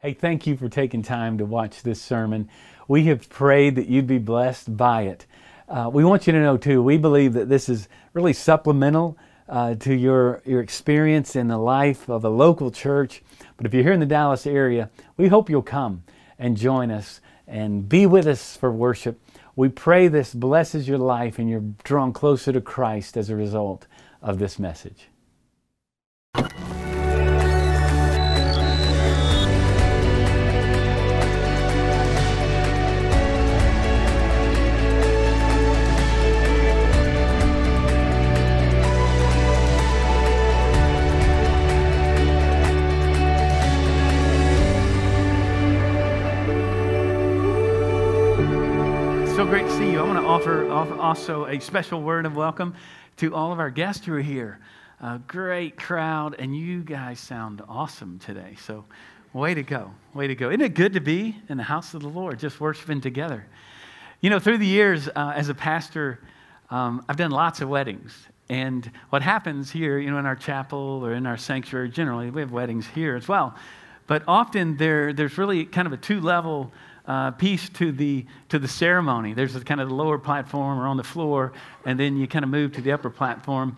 Hey, thank you for taking time to watch this sermon. We have prayed that you'd be blessed by it. Uh, we want you to know, too, we believe that this is really supplemental uh, to your, your experience in the life of a local church. But if you're here in the Dallas area, we hope you'll come and join us and be with us for worship. We pray this blesses your life and you're drawn closer to Christ as a result of this message. Also a special word of welcome to all of our guests who are here. A great crowd, and you guys sound awesome today. So, way to go. Way to go. Isn't it good to be in the house of the Lord, just worshiping together? You know, through the years uh, as a pastor, um, I've done lots of weddings. And what happens here, you know, in our chapel or in our sanctuary, generally, we have weddings here as well. But often there, there's really kind of a two level uh, piece to the, to the ceremony. There's a kind of the lower platform or on the floor, and then you kind of move to the upper platform.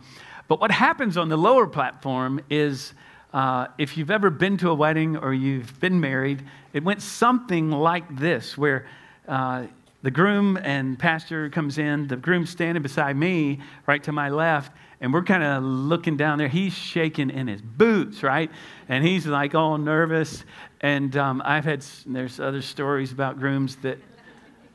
But what happens on the lower platform is uh, if you've ever been to a wedding or you've been married, it went something like this, where uh, the groom and pastor comes in, the groom's standing beside me, right to my left, and we're kind of looking down there. He's shaking in his boots, right? And he's like all nervous. And um, I've had, there's other stories about grooms that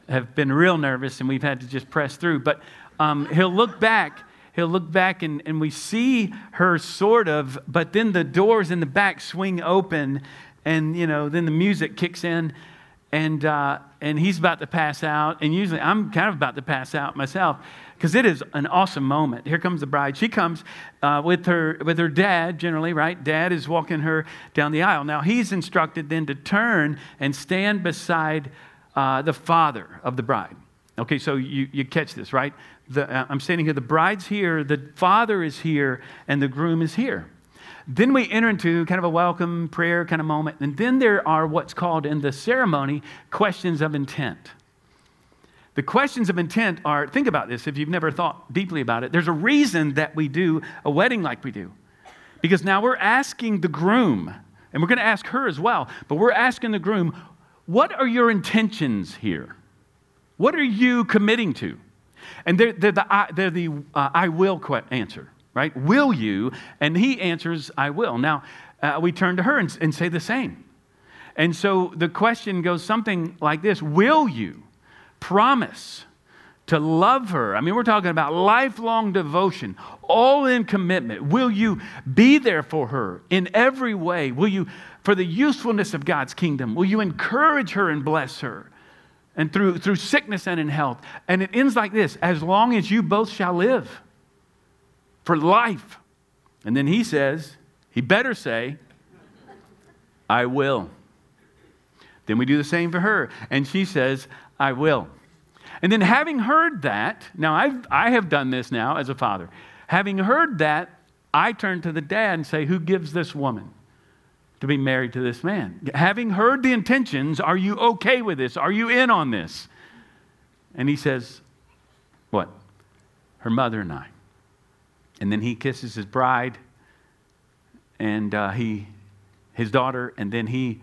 have been real nervous and we've had to just press through. But um, he'll look back, he'll look back and, and we see her sort of, but then the doors in the back swing open and, you know, then the music kicks in and, uh, and he's about to pass out. And usually I'm kind of about to pass out myself because it is an awesome moment. Here comes the bride. She comes uh, with, her, with her dad, generally, right? Dad is walking her down the aisle. Now, he's instructed then to turn and stand beside uh, the father of the bride. Okay, so you, you catch this, right? The, uh, I'm standing here, the bride's here, the father is here, and the groom is here. Then we enter into kind of a welcome prayer kind of moment. And then there are what's called in the ceremony questions of intent. The questions of intent are think about this if you've never thought deeply about it. There's a reason that we do a wedding like we do. Because now we're asking the groom, and we're going to ask her as well, but we're asking the groom, what are your intentions here? What are you committing to? And they're, they're the, they're the uh, I will answer, right? Will you? And he answers, I will. Now, uh, we turn to her and, and say the same. And so the question goes something like this Will you? Promise to love her. I mean, we're talking about lifelong devotion, all in commitment. Will you be there for her in every way? Will you, for the usefulness of God's kingdom, will you encourage her and bless her? And through, through sickness and in health. And it ends like this as long as you both shall live for life. And then he says, he better say, I will. Then we do the same for her. And she says, I will. And then, having heard that, now I've, I have done this now as a father. Having heard that, I turn to the dad and say, Who gives this woman to be married to this man? Having heard the intentions, are you okay with this? Are you in on this? And he says, What? Her mother and I. And then he kisses his bride and uh, he, his daughter, and then he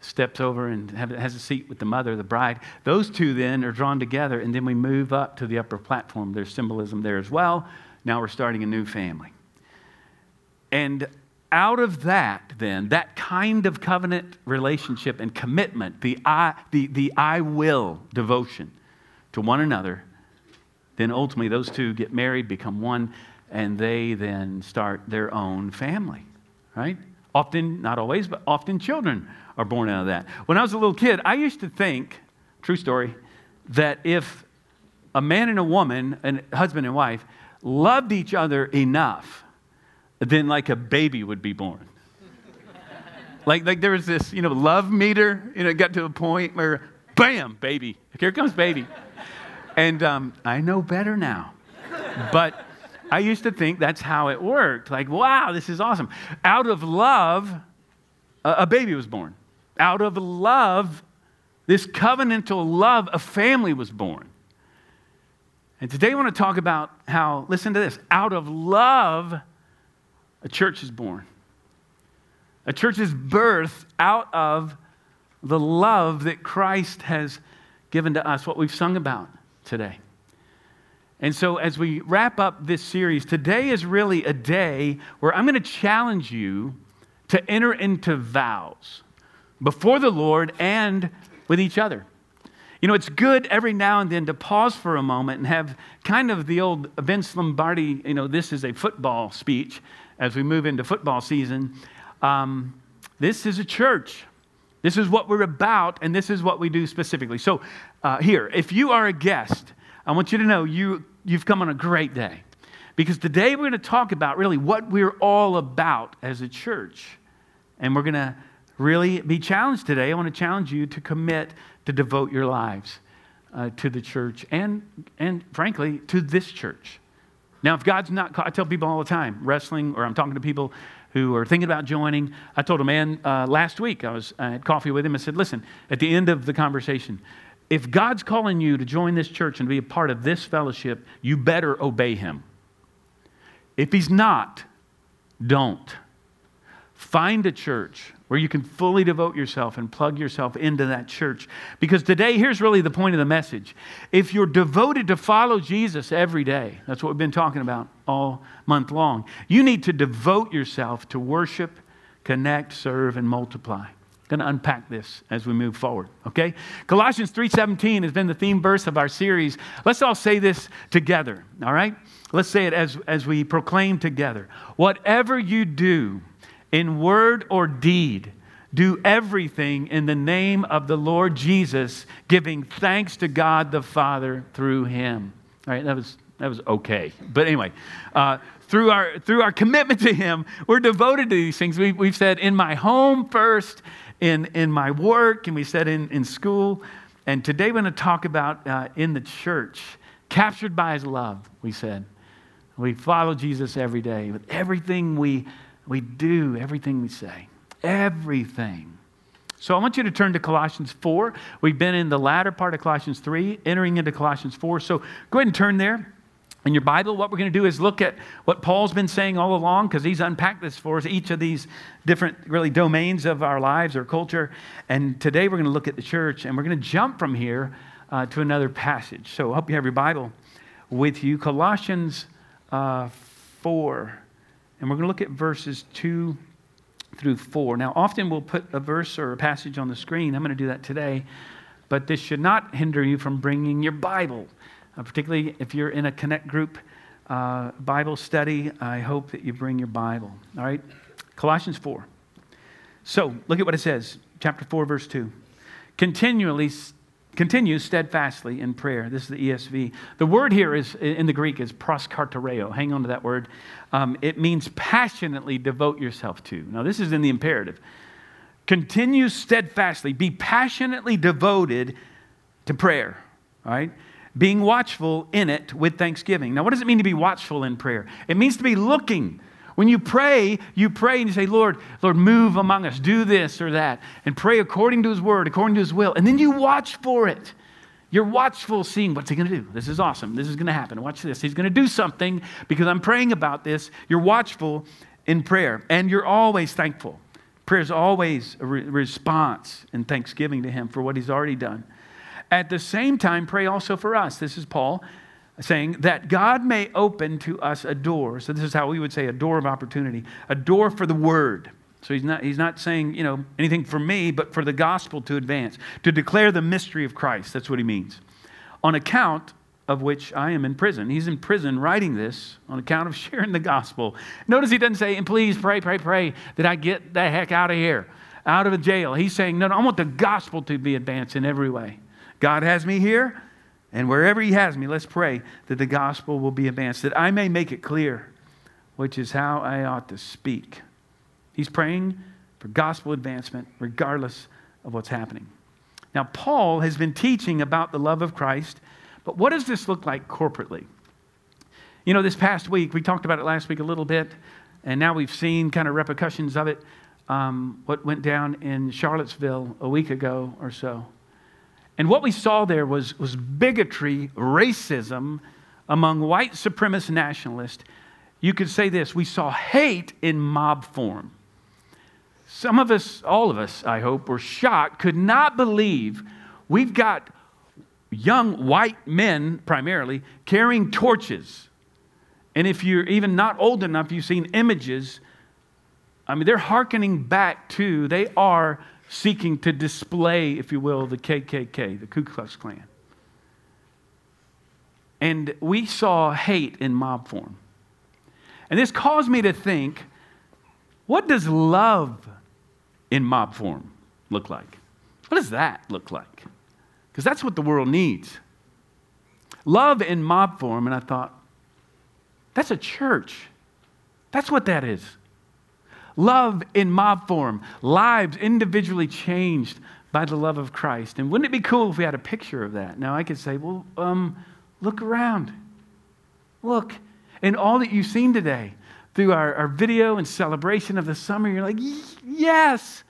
steps over and have, has a seat with the mother, the bride. Those two then are drawn together, and then we move up to the upper platform. There's symbolism there as well. Now we're starting a new family. And out of that, then, that kind of covenant relationship and commitment, the I, the, the I will devotion to one another, then ultimately those two get married, become one, and they then start their own family, right? Often, not always, but often children are born out of that. When I was a little kid, I used to think, true story, that if a man and a woman, a husband and wife, loved each other enough, then like a baby would be born. like, like there was this, you know, love meter, you know, it got to a point where, bam, baby, here comes baby. And um, I know better now. But I used to think that's how it worked. Like, wow, this is awesome. Out of love, a, baby was born Out of love, this covenantal love, a family was born. And today I want to talk about how, listen to this, out of love, a church is born. A church is birthed out of the love that Christ has given to us, what we've sung about today. And so, as we wrap up this series, today is really a day where I'm going to challenge you to enter into vows before the Lord and with each other. You know, it's good every now and then to pause for a moment and have kind of the old Vince Lombardi, you know, this is a football speech as we move into football season. Um, this is a church. This is what we're about, and this is what we do specifically. So, uh, here, if you are a guest, I want you to know you, you've come on a great day. Because today we're going to talk about really what we're all about as a church. And we're going to really be challenged today. I want to challenge you to commit to devote your lives uh, to the church and, and, frankly, to this church. Now, if God's not, I tell people all the time, wrestling, or I'm talking to people who are thinking about joining. I told a man uh, last week, I was I had coffee with him. I said, listen, at the end of the conversation, if God's calling you to join this church and to be a part of this fellowship, you better obey him. If he's not, don't. Find a church where you can fully devote yourself and plug yourself into that church. Because today, here's really the point of the message. If you're devoted to follow Jesus every day, that's what we've been talking about all month long, you need to devote yourself to worship, connect, serve, and multiply. Going to unpack this as we move forward, okay? Colossians 3:17 has been the theme verse of our series. Let's all say this together, all right? Let's say it as, as we proclaim together. Whatever you do, in word or deed, do everything in the name of the Lord Jesus, giving thanks to God the Father through him. All right, that was, that was okay. But anyway, uh, through, our, through our commitment to him, we're devoted to these things. We, we've said in my home first, in, in my work, and we said in, in school. And today we're going to talk about uh, in the church, captured by his love, we said. We follow Jesus every day with everything we we do everything we say. Everything. So I want you to turn to Colossians 4. We've been in the latter part of Colossians 3, entering into Colossians 4. So go ahead and turn there. In your Bible, what we're going to do is look at what Paul's been saying all along because he's unpacked this for us, each of these different, really, domains of our lives or culture. And today we're going to look at the church and we're going to jump from here uh, to another passage. So I hope you have your Bible with you. Colossians uh, 4. And we're going to look at verses 2 through 4. Now, often we'll put a verse or a passage on the screen. I'm going to do that today. But this should not hinder you from bringing your Bible, uh, particularly if you're in a Connect group uh, Bible study. I hope that you bring your Bible. All right? Colossians 4. So, look at what it says, chapter 4, verse 2. Continually Continue steadfastly in prayer. This is the ESV. The word here is in the Greek is proskartereo. Hang on to that word. Um, it means passionately devote yourself to. Now, this is in the imperative. Continue steadfastly. Be passionately devoted to prayer. All right? Being watchful in it with thanksgiving. Now, what does it mean to be watchful in prayer? It means to be looking when you pray, you pray and you say, Lord, Lord, move among us, do this or that, and pray according to his word, according to his will. And then you watch for it. You're watchful, seeing what's he going to do? This is awesome. This is going to happen. Watch this. He's going to do something because I'm praying about this. You're watchful in prayer, and you're always thankful. Prayer is always a re- response and thanksgiving to him for what he's already done. At the same time, pray also for us. This is Paul saying that God may open to us a door. So this is how we would say a door of opportunity, a door for the word. So he's not, he's not saying, you know, anything for me, but for the gospel to advance, to declare the mystery of Christ. That's what he means. On account of which I am in prison. He's in prison writing this on account of sharing the gospel. Notice he doesn't say, and please pray, pray, pray that I get the heck out of here, out of the jail. He's saying, no, no, I want the gospel to be advanced in every way. God has me here. And wherever He has me, let's pray that the gospel will be advanced, that I may make it clear, which is how I ought to speak. He's praying for gospel advancement regardless of what's happening. Now, Paul has been teaching about the love of Christ, but what does this look like corporately? You know, this past week, we talked about it last week a little bit, and now we've seen kind of repercussions of it. um, what went down in Charlottesville a week ago or so. And what we saw there was, was bigotry, racism among white supremacist nationalists. You could say this we saw hate in mob form. Some of us, all of us, I hope, were shocked, could not believe we've got young white men primarily carrying torches. And if you're even not old enough, you've seen images. I mean, they're hearkening back to, they are seeking to display, if you will, the KKK, the Ku Klux Klan. And we saw hate in mob form. And this caused me to think what does love in mob form look like? What does that look like? Because that's what the world needs. Love in mob form, and I thought, that's a church. That's what that is. Love in mob form, lives individually changed by the love of Christ. And wouldn't it be cool if we had a picture of that? Now I could say, well, um, look around. Look. And all that you've seen today through our, our video and celebration of the summer, you're like, yes,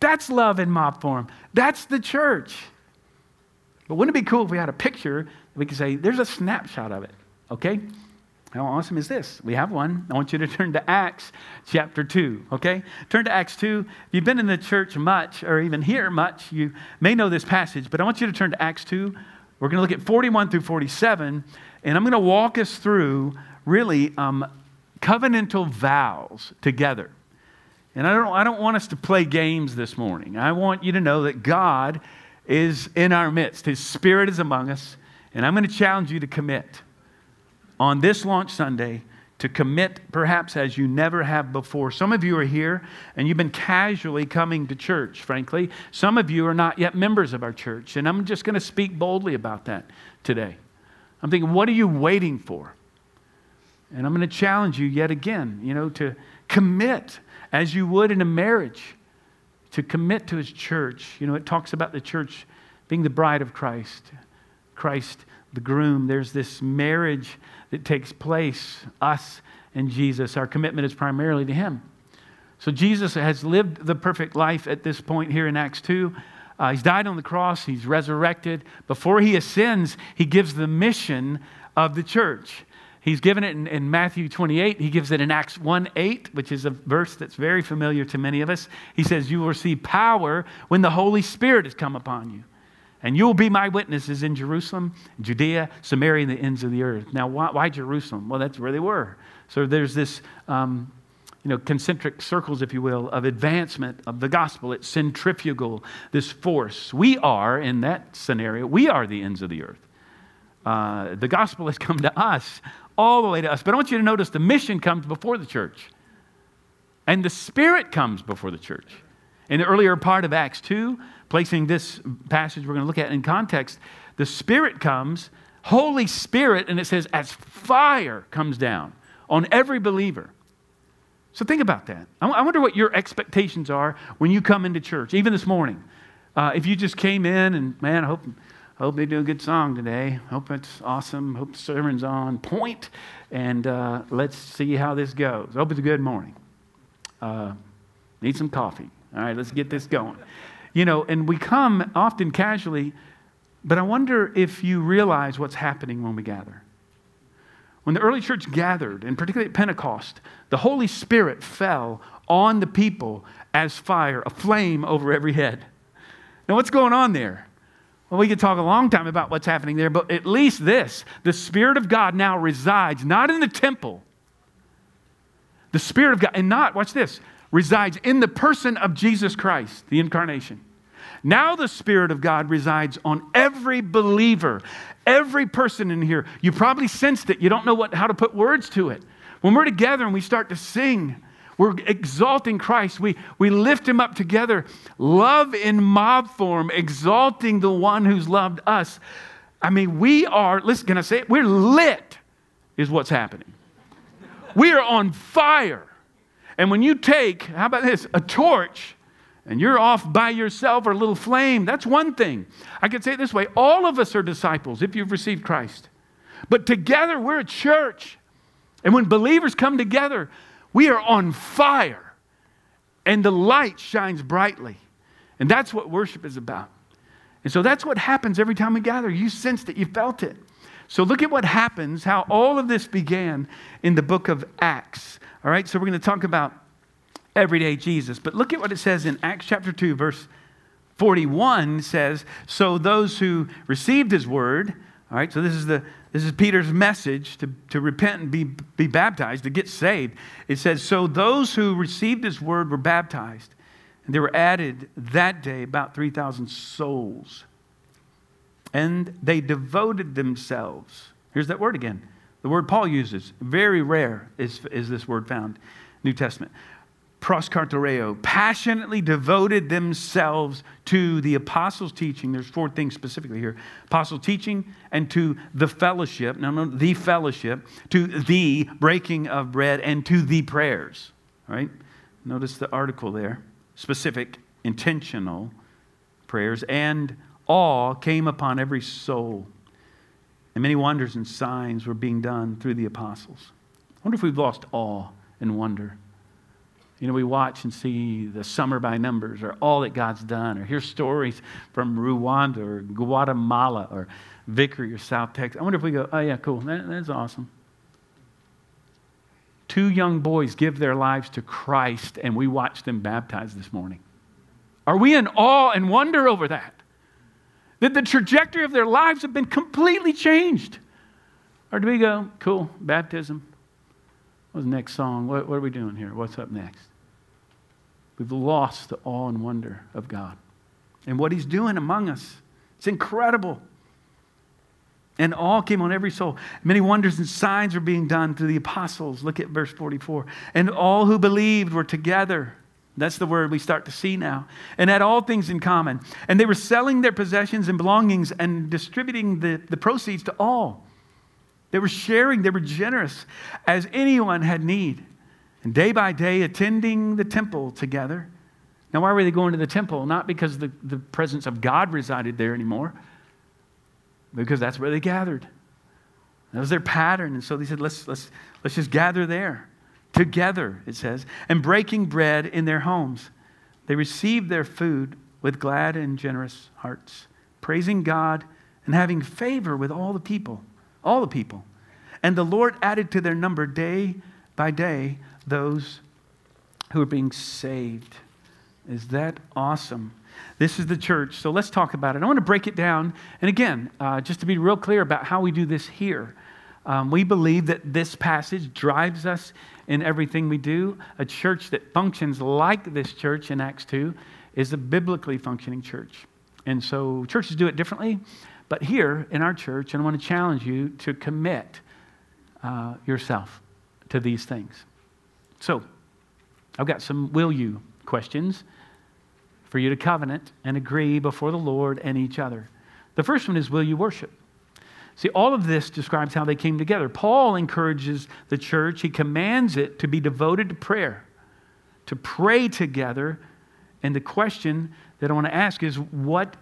that's love in mob form. That's the church. But wouldn't it be cool if we had a picture we could say, there's a snapshot of it, okay? How awesome is this? We have one. I want you to turn to Acts chapter 2, okay? Turn to Acts 2. If you've been in the church much or even here much, you may know this passage, but I want you to turn to Acts 2. We're going to look at 41 through 47, and I'm going to walk us through really um, covenantal vows together. And I don't, I don't want us to play games this morning. I want you to know that God is in our midst, His Spirit is among us, and I'm going to challenge you to commit on this launch Sunday to commit perhaps as you never have before. Some of you are here and you've been casually coming to church, frankly. Some of you are not yet members of our church, and I'm just going to speak boldly about that today. I'm thinking, what are you waiting for? And I'm going to challenge you yet again, you know, to commit as you would in a marriage, to commit to his church. You know, it talks about the church being the bride of Christ, Christ the groom. There's this marriage that takes place, us and Jesus. Our commitment is primarily to him. So Jesus has lived the perfect life at this point here in Acts 2. Uh, he's died on the cross, he's resurrected. Before he ascends, he gives the mission of the church. He's given it in, in, Matthew 28. He gives it in Acts 1 8, which is a verse that's very familiar to many of us. He says, You will receive power when the Holy Spirit has come upon you. And you will be my witnesses in Jerusalem, Judea, Samaria, and the ends of the earth. Now, why, why Jerusalem? Well, that's where they were. So there's this, um, you know, concentric circles, if you will, of advancement of the gospel. It's centrifugal, this force. We are, in that scenario, we are the ends of the earth. Uh, the gospel has come to us all the way to us. But I want you to notice the mission comes before the church, and the Spirit comes before the church. In the earlier part of Acts 2, placing this passage we're going to look at in context, the Spirit comes, Holy Spirit, and it says, as fire comes down on every believer. So think about that. I wonder what your expectations are when you come into church, even this morning. Uh, if you just came in and, man, I hope I Hope they do a good song today. Hope it's awesome. Hope the sermon's on point. And uh, let's see how this goes. Hope it's a good morning. Uh, need some coffee. All right, let's get this going. You know, and we come often casually, but I wonder if you realize what's happening when we gather. When the early church gathered, and particularly at Pentecost, the Holy Spirit fell on the people as fire, a flame over every head. Now, what's going on there? Well, we could talk a long time about what's happening there, but at least this the Spirit of God now resides not in the temple. The Spirit of God, and not, watch this, resides in the person of Jesus Christ, the incarnation. Now the Spirit of God resides on every believer, every person in here. You probably sensed it. You don't know what, how to put words to it. When we're together and we start to sing, we're exalting Christ. We, we lift him up together. Love in mob form, exalting the one who's loved us. I mean, we are, listen, can I say it? We're lit, is what's happening. We are on fire. And when you take, how about this, a torch, and you're off by yourself or a little flame, that's one thing. I could say it this way all of us are disciples if you've received Christ. But together we're a church. And when believers come together, we are on fire. and the light shines brightly. And that's what worship is about. And so that's what happens every time we gather. You sensed it, you felt it. So look at what happens, how all of this began in the book of Acts. All right, so we're going to talk about everyday Jesus. But look at what it says in Acts chapter 2, verse 41 says, So those who received his word, all right, so this is the this is Peter's message to, to repent and be, be baptized, to get saved. It says, So those who received his word were baptized, and there were added that day about 3,000 souls. And they devoted themselves. Here's that word again. The word Paul uses, very rare is, is this word found, New Testament proskartereo, passionately devoted themselves to the apostles' teaching. There's four things specifically here apostle teaching and to the fellowship. No, no, the fellowship, to the breaking of bread, and to the prayers. Right? Notice the article there specific, intentional prayers, and awe came upon every soul. And many wonders and signs were being done through the apostles. I wonder if we've lost awe and wonder. You know, we watch and see the summer by numbers or all that God's done, or hear stories from Rwanda or Guatemala or Vickery or South Texas. I wonder if we go, oh, yeah, cool, that, that's awesome. Two young boys give their lives to Christ, and we watch them baptized this morning. Are we in awe and wonder over that? That the trajectory of their lives have been completely changed? Or do we go, cool, baptism, What's the next song? What, what are we doing here? What's up next? We've lost the awe and wonder of God and what He's doing among us. It's incredible. And all came on every soul. Many wonders and signs were being done through the apostles. Look at verse 44. And all who believed were together. That's the word we start to see now. And had all things in common. And they were selling their possessions and belongings and distributing the, the proceeds to all they were sharing, they were generous as anyone had need. And day by day, attending the temple together. Now, why were they going to the temple? Not because the, the presence of God resided there anymore, because that's where they gathered. That was their pattern. And so they said, let's, let's, let's just gather there together, it says, and breaking bread in their homes. They received their food with glad and generous hearts, praising God and having favor with all the people all the people. And the Lord added to their number day by day those who are being saved. Is that awesome? This is the church. So let's talk about it. I want to break it down. And again, uh, just to be real clear about how we do this here. Um, we believe that this passage drives us in everything we do. A church that functions like this church in Acts 2 is a biblically functioning church. And so churches do it differently. But here in our church, and I want to challenge you to commit uh, yourself to these things. So, I've got some will you questions for you to covenant and agree before the Lord and each other. The first one is will you worship? See, all of this describes how they came together. Paul encourages the church, he commands it to be devoted to prayer, to pray together. And the question that I want to ask is what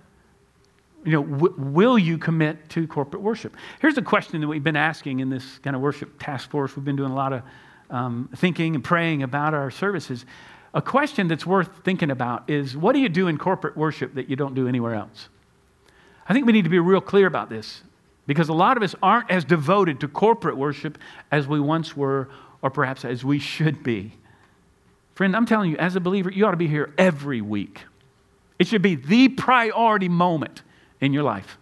you know, w- will you commit to corporate worship? Here's a question that we've been asking in this kind of worship task force. We've been doing a lot of um, thinking and praying about our services. A question that's worth thinking about is what do you do in corporate worship that you don't do anywhere else? I think we need to be real clear about this because a lot of us aren't as devoted to corporate worship as we once were or perhaps as we should be. Friend, I'm telling you, as a believer, you ought to be here every week. It should be the priority moment in your life.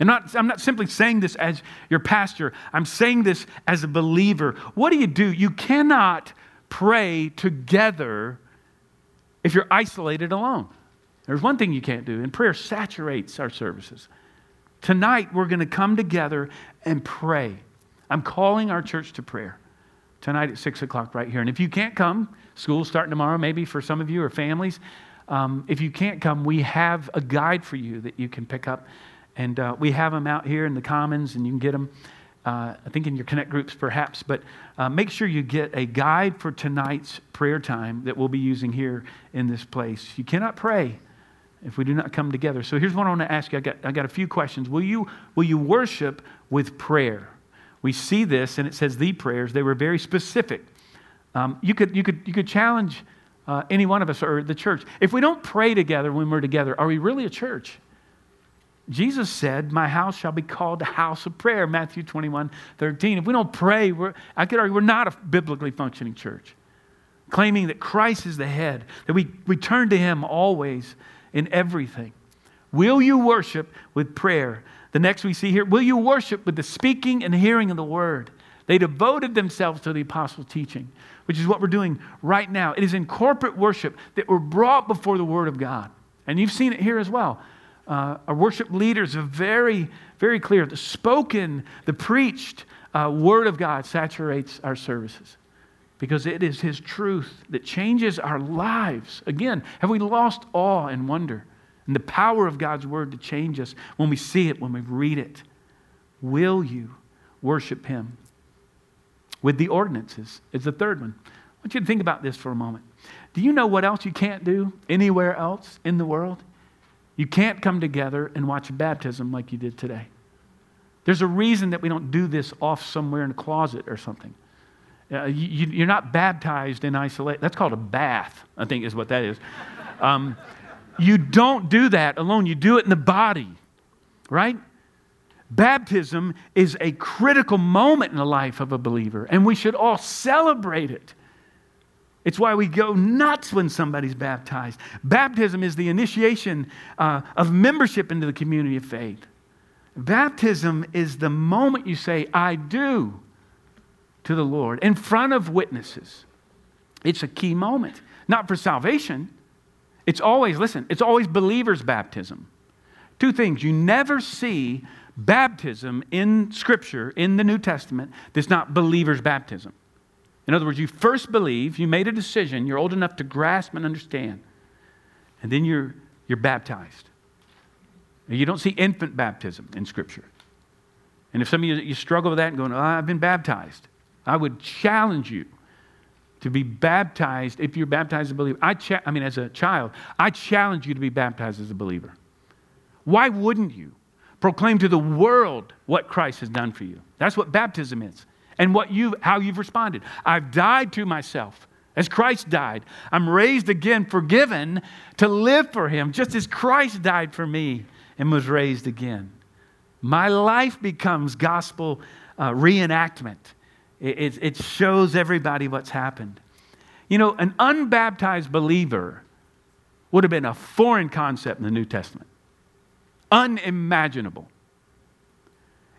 I'm not, I'm not simply saying this as your pastor, I'm saying this as a believer. What do you do? You cannot pray together if you're isolated alone. There's one thing you can't do, and prayer saturates our services. Tonight, we're going to come together and pray. I'm calling our church to prayer tonight at 6 o'clock right here. And if you can't come, school's starting tomorrow, maybe for some of you or families. Um, if you can't come, we have a guide for you that you can pick up. And uh, we have them out here in the commons, and you can get them, uh, I think, in your connect groups perhaps. But uh, make sure you get a guide for tonight's prayer time that we'll be using here in this place. You cannot pray if we do not come together. So here's what I want to ask you. I got, I got a few questions. Will you, will you worship with prayer? We see this, and it says the prayers. They were very specific. Um, you, could, you, could, you could challenge uh, any one of us or the church. If we don't pray together when we're together, are we really a church? Jesus said, My house shall be called a house of prayer, Matthew 21 13. If we don't pray, I could argue we're not a biblically functioning church, claiming that Christ is the head, that we, we turn to Him always in everything. Will you worship with prayer? The next we see here, will you worship with the speaking and hearing of the word? They devoted themselves to the apostles' teaching, which is what we're doing right now. It is in corporate worship that we're brought before the word of God. And you've seen it here as well uh, our worship leaders are very, very clear. The spoken, the preached uh, word of God saturates our services because it is His truth that changes our lives. Again, have we lost awe and wonder and the power of God's word to change us when we see it, when we read it? Will you worship Him? With the ordinances is the third one. I want you to think about this for a moment. Do you know what else you can't do anywhere else in the world? You can't come together and watch a baptism like you did today. There's a reason that we don't do this off somewhere in a closet or something. Uh, you, are not baptized in isolation. That's called a bath, I think is what that is. Um, you don't do that alone, you do it in the body, right? Baptism is a critical moment in the life of a believer, and we should all celebrate it. It's why we go nuts when somebody's baptized. Baptism is the initiation uh, of membership into the community of faith. Baptism is the moment you say, I do to the Lord in front of witnesses. It's a key moment, not for salvation. It's always, listen, it's always believers' baptism. Two things. You never see baptism in Scripture, in the New Testament, that's not believers' baptism. In other words, you first believe, you made a decision, you're old enough to grasp and understand, and then you're, you're baptized. You don't see infant baptism in Scripture. And if some of you, you struggle with that and going, oh, I've been baptized, I would challenge you to be baptized if you're baptized as a believer. I, cha- I mean, as a child, I challenge you to be baptized as a believer. Why wouldn't you proclaim to the world what Christ has done for you? That's what baptism is and what you how you've responded. I've died to myself as Christ died. I'm raised again, forgiven to live for him, just as Christ died for me and was raised again. My life becomes gospel uh, reenactment. It, it, it shows everybody what's happened. You know, an unbaptized believer would have been a foreign concept in the New Testament, unimaginable.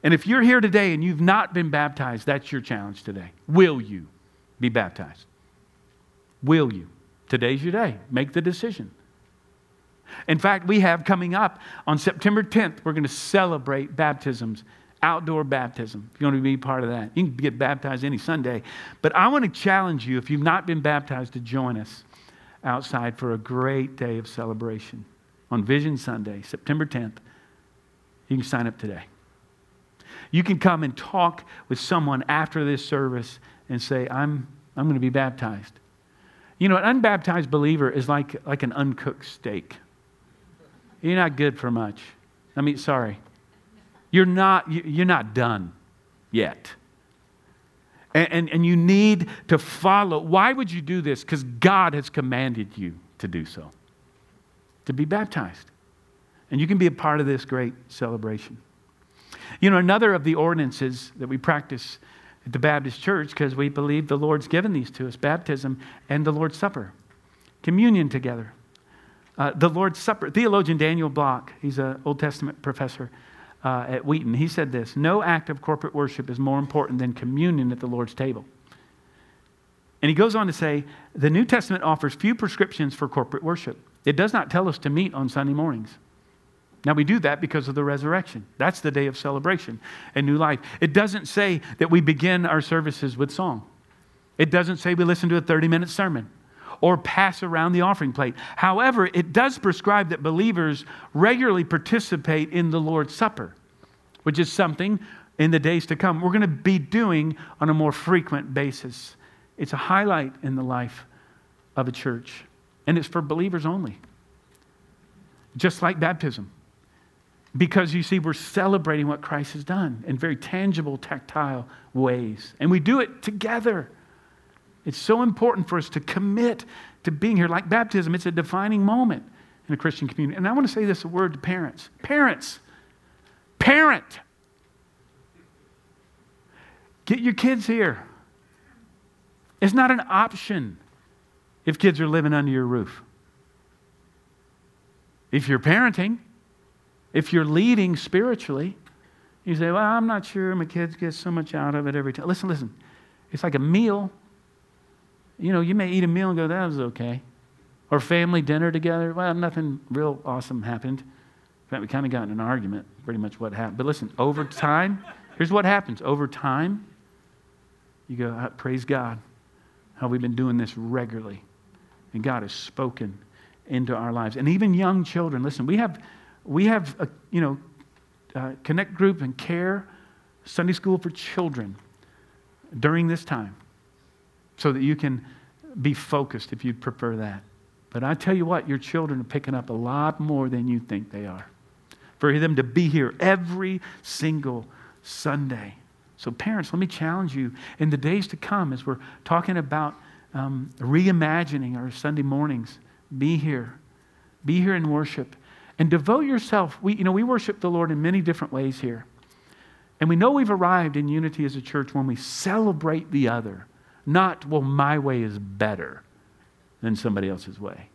And if you're here today and you've not been baptized, that's your challenge today. Will you be baptized? Will you? Today's your day. Make the decision. In fact, we have coming up on September 10th, we're going to celebrate baptisms, outdoor baptism. If you want to be part of that, you can get baptized any Sunday. But I want to challenge you, if you've not been baptized, to join us outside for a great day of celebration on Vision Sunday, September 10th. You can sign up today. You can come and talk with someone after this service and say, I'm, I'm going to be baptized. You know, an unbaptized believer is like, like an uncooked steak. You're not good for much. I mean, sorry. You're not, you're not done yet. And, and, and you need to follow. Why would you do this? Because God has commanded you to do so, to be baptized. And you can be a part of this great celebration. You know, another of the ordinances that we practice at the Baptist Church, because we believe the Lord's given these to us baptism and the Lord's Supper, communion together. Uh, the Lord's Supper. Theologian Daniel Block, he's an Old Testament professor uh, at Wheaton, he said this No act of corporate worship is more important than communion at the Lord's table. And he goes on to say the New Testament offers few prescriptions for corporate worship. It does not tell us to meet on Sunday mornings. Now, we do that because of the resurrection. That's the day of celebration and new life. It doesn't say that we begin our services with song, it doesn't say we listen to a 30 minute sermon or pass around the offering plate. However, it does prescribe that believers regularly participate in the Lord's Supper, which is something in the days to come we're going to be doing on a more frequent basis. It's a highlight in the life of a church, and it's for believers only, just like baptism. Because you see, we're celebrating what Christ has done in very tangible, tactile ways. And we do it together. It's so important for us to commit to being here. Like baptism, it's a defining moment in a Christian community. And I want to say this a word to parents. Parents, parent, get your kids here. It's not an option if kids are living under your roof. If you're parenting, if you're leading spiritually, you say, Well, I'm not sure my kids get so much out of it every time. Listen, listen. It's like a meal. You know, you may eat a meal and go, That was okay. Or family dinner together. Well, nothing real awesome happened. In fact, we kind of got in an argument, pretty much what happened. But listen, over time, here's what happens. Over time, you go, ah, Praise God, how we've been doing this regularly. And God has spoken into our lives. And even young children, listen, we have, we have a, you know, uh, connect group and care, Sunday school for children during this time so that you can be focused if you'd prefer that. But I tell you what, your children are picking up a lot more than you think they are. For them to be here every single Sunday. So, parents, let me challenge you in the days to come as we're talking about um, reimagining our Sunday mornings. Be here. Be here in worship and devote yourself. We, you know, we worship the Lord in many different ways here. And we know we've arrived in unity as a church when we celebrate the other, not, well, my way is better than somebody else's way.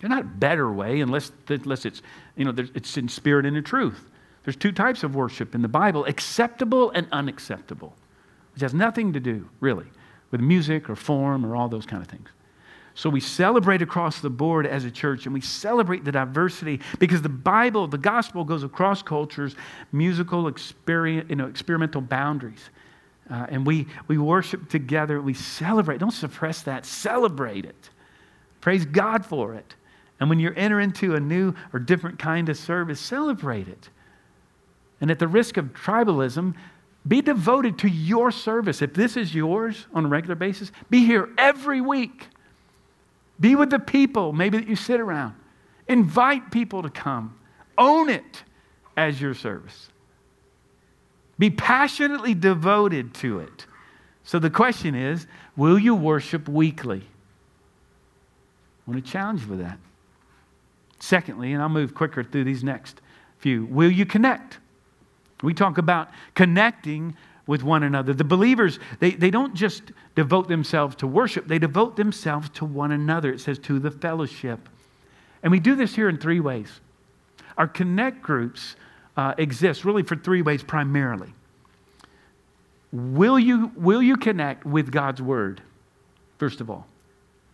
They're not better way unless, unless it's, you know, it's in spirit and in truth. There's two types of worship in the Bible acceptable and unacceptable, which has nothing to do, really, with music or form or all those kind of things. So we celebrate across the board as a church and we celebrate the diversity because the Bible, the gospel goes across cultures, musical, you know, experimental boundaries. Uh, and we, we worship together. We celebrate. Don't suppress that. Celebrate it. Praise God for it. And when you enter into a new or different kind of service, celebrate it. And at the risk of tribalism, be devoted to your service. If this is yours on a regular basis, be here every week. Be with the people, maybe that you sit around. Invite people to come. Own it as your service. Be passionately devoted to it. So the question is will you worship weekly? I want to challenge you with that. Secondly, and I'll move quicker through these next few, will you connect? We talk about connecting with one another. The believers, they, they don't just devote themselves to worship, they devote themselves to one another. It says to the fellowship. And we do this here in three ways. Our connect groups uh, exist really for three ways primarily. Will you, will you connect with God's word, first of all?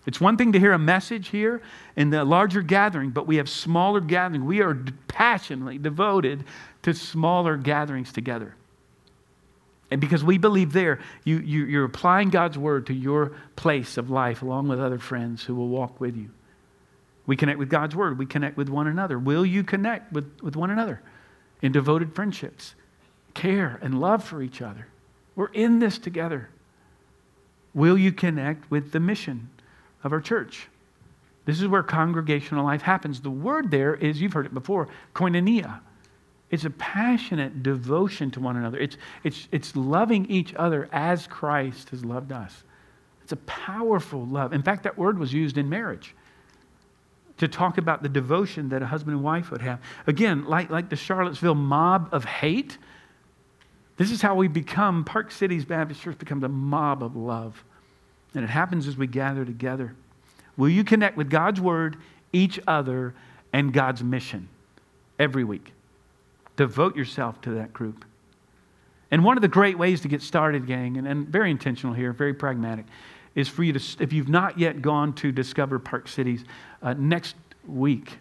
It's one thing to hear a message here in the larger gathering, but we have smaller gatherings. We are passionately devoted to smaller gatherings together. And because we believe there, you, you, you're applying God's word to your place of life along with other friends who will walk with you. We connect with God's word. We connect with one another. Will you connect with, with one another in devoted friendships, care, and love for each other? We're in this together. Will you connect with the mission of our church? This is where congregational life happens. The word there is, you've heard it before, koinonia. It's a passionate devotion to one another. It's, it's, it's loving each other as Christ has loved us. It's a powerful love. In fact, that word was used in marriage to talk about the devotion that a husband and wife would have. Again, like, like the Charlottesville mob of hate, this is how we become, Park Cities Baptist Church becomes a mob of love. And it happens as we gather together. Will you connect with God's word, each other, and God's mission every week? Devote yourself to that group. And one of the great ways to get started, gang, and, and very intentional here, very pragmatic, is for you to, if you've not yet gone to Discover Park Cities, uh, next week,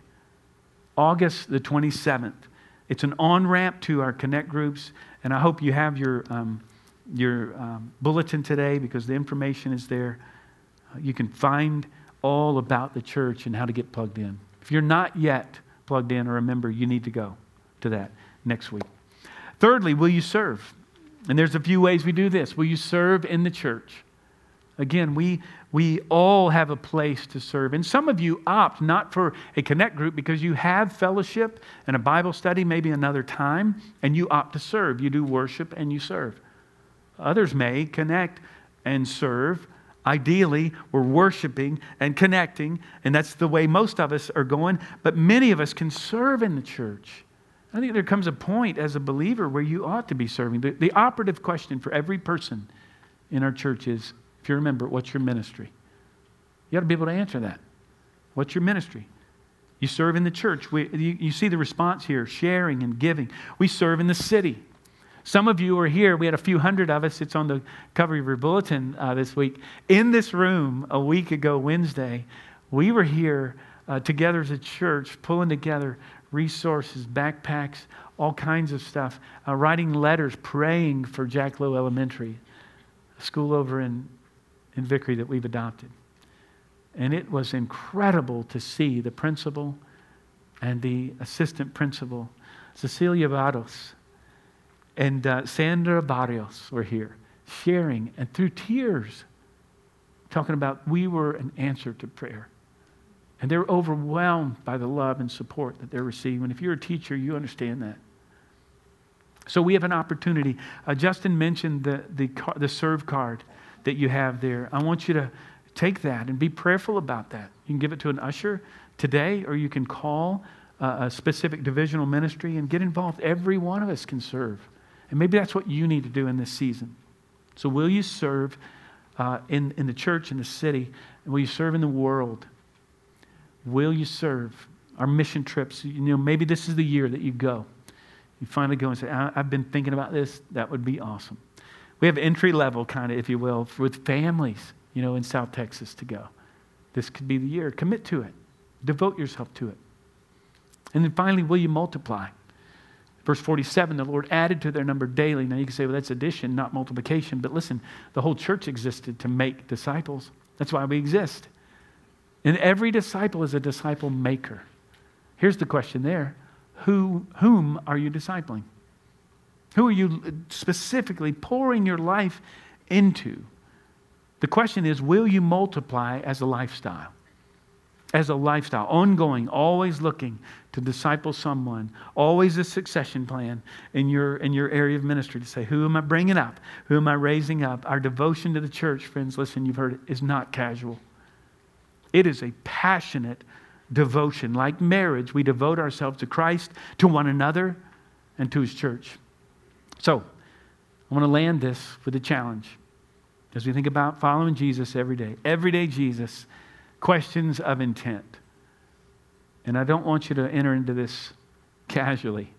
August the 27th, it's an on ramp to our Connect groups. And I hope you have your, um, your um, bulletin today because the information is there. Uh, you can find all about the church and how to get plugged in. If you're not yet plugged in or a member, you need to go to that next week. Thirdly, will you serve? And there's a few ways we do this. Will you serve in the church? Again, we, we all have a place to serve. And some of you opt not for a connect group because you have fellowship and a Bible study, maybe another time, and you opt to serve. You do worship and you serve. Others may connect and serve Ideally, we're worshiping and connecting, and that's the way most of us are going, but many of us can serve in the church. I think there comes a point as a believer where you ought to be serving. The, the operative question for every person in our church is if you remember, what's your ministry? You ought to be able to answer that. What's your ministry? You serve in the church. We, you, you see the response here sharing and giving. We serve in the city. Some of you are here. We had a few hundred of us. It's on the cover of your bulletin uh, this week. In this room a week ago, Wednesday, we were here uh, together as a church, pulling together resources, backpacks, all kinds of stuff, uh, writing letters, praying for Jack Lowe Elementary, a school over in, in Vickery that we've adopted. And it was incredible to see the principal and the assistant principal, Cecilia Barros and uh, Sandra Barrios were here sharing and through tears talking about we were an answer to prayer. And they're overwhelmed by the love and support that they're receiving. And If you're a teacher, you understand that. So we have an opportunity. Uh, Justin mentioned the, the, the serve card that you have there. I want you to take that and be prayerful about that. You can give it to an usher today, or you can call uh, a specific divisional ministry and get involved. Every one of us can serve. And maybe that's what you need to do in this season. So, will you serve uh, in, in the church, in the city? And will you serve in the world? Will you serve? Our mission trips, you know, maybe this is the year that you go. You finally go and say, I've been thinking about this. That would be awesome. We have entry level, kind of, if you will, with families, you know, in South Texas to go. This could be the year. Commit to it, devote yourself to it. And then finally, will you multiply? Verse 47, the Lord added to their number daily. Now you can say, well, that's addition, not multiplication. But listen, the whole church existed to make disciples. That's why we exist. And every disciple is a disciple maker. Here's the question there Who, Whom are you discipling? Who are you specifically pouring your life into? The question is, will you multiply as a lifestyle? As a lifestyle, ongoing, always looking to disciple someone, always a succession plan in your, in your area of ministry to say, Who am I bringing up? Who am I raising up? Our devotion to the church, friends, listen, you've heard it, is not casual. It is a passionate devotion. Like marriage, we devote ourselves to Christ, to one another, and to his church. So, I want to land this with a challenge as we think about following Jesus every day. Everyday Jesus, questions of intent. And I don't want you to enter into this casually.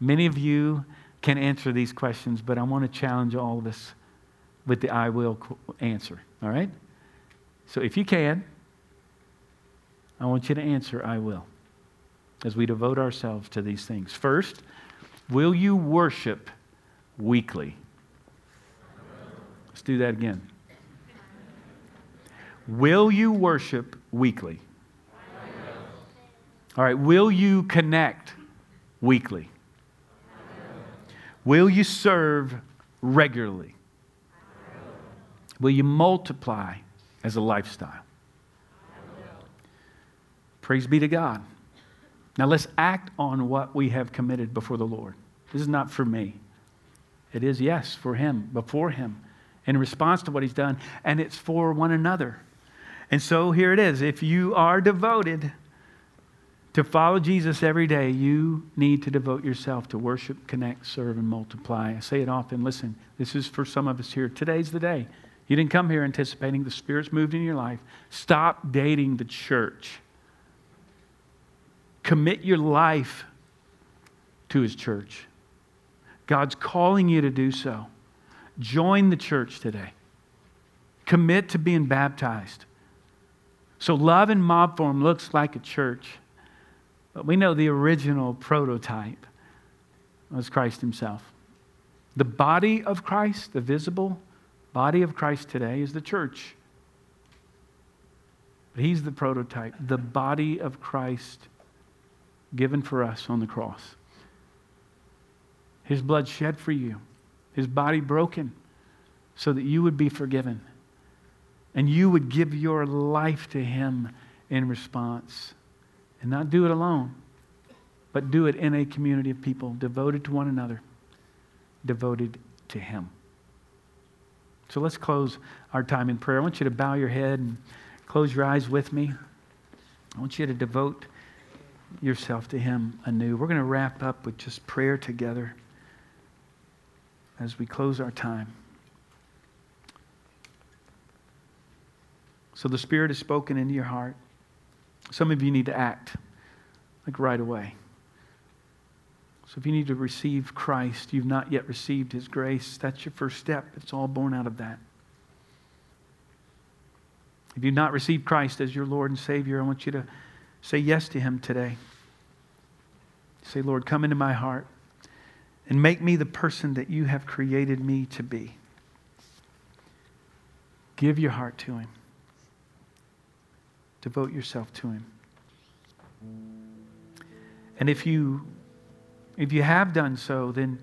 Many of you can answer these questions, but I want to challenge all of us with the I will answer. All right? So if you can, I want you to answer I will as we devote ourselves to these things. First, will you worship weekly? Let's do that again. Will you worship weekly? All right, will you connect weekly? Will you serve regularly? Will you multiply as a lifestyle? Praise be to God. Now let's act on what we have committed before the Lord. This is not for me. It is, yes, for Him, before Him, in response to what He's done, and it's for one another. And so here it is. If you are devoted, to follow Jesus every day, you need to devote yourself to worship, connect, serve, and multiply. I say it often. Listen, this is for some of us here. Today's the day. You didn't come here anticipating the Spirit's moved in your life. Stop dating the church. Commit your life to His church. God's calling you to do so. Join the church today. Commit to being baptized. So, love in mob form looks like a church. But we know the original prototype was Christ Himself. The body of Christ, the visible body of Christ today, is the church. But He's the prototype, the body of Christ given for us on the cross. His blood shed for you, His body broken so that you would be forgiven and you would give your life to Him in response. And not do it alone, but do it in a community of people devoted to one another, devoted to Him. So let's close our time in prayer. I want you to bow your head and close your eyes with me. I want you to devote yourself to Him anew. We're going to wrap up with just prayer together as we close our time. So the Spirit has spoken into your heart. Some of you need to act like right away. So if you need to receive Christ, you've not yet received His grace, that's your first step. It's all born out of that. If you've not received Christ as your Lord and Savior, I want you to say yes to Him today. Say, Lord, come into my heart and make me the person that you have created me to be. Give your heart to Him. Devote yourself to Him. And if you if you have done so, then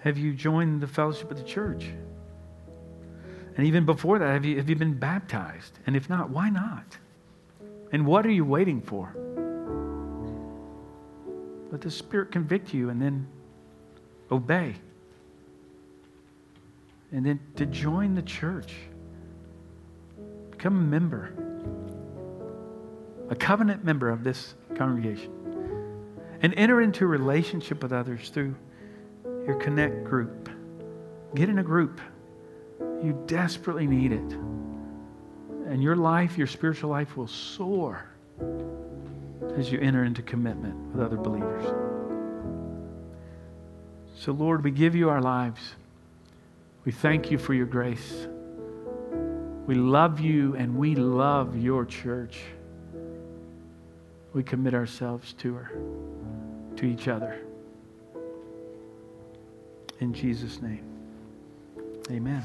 have you joined the fellowship of the church? And even before that, have you, have you been baptized? And if not, why not? And what are you waiting for? Let the Spirit convict you and then obey. And then to join the church, become a member, a covenant member of this congregation, and enter into relationship with others through your Connect group. Get in a group. You desperately need it. And your life, your spiritual life, will soar as you enter into commitment with other believers. So, Lord, we give you our lives. We thank you for your grace. We love you and we love your church. We commit ourselves to her, to each other. In Jesus' name, amen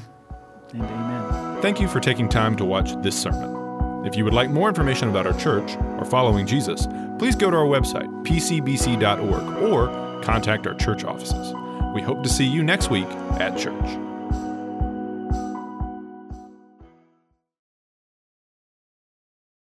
and amen. Thank you for taking time to watch this sermon. If you would like more information about our church or following Jesus, please go to our website, pcbc.org, or contact our church offices. We hope to see you next week at church.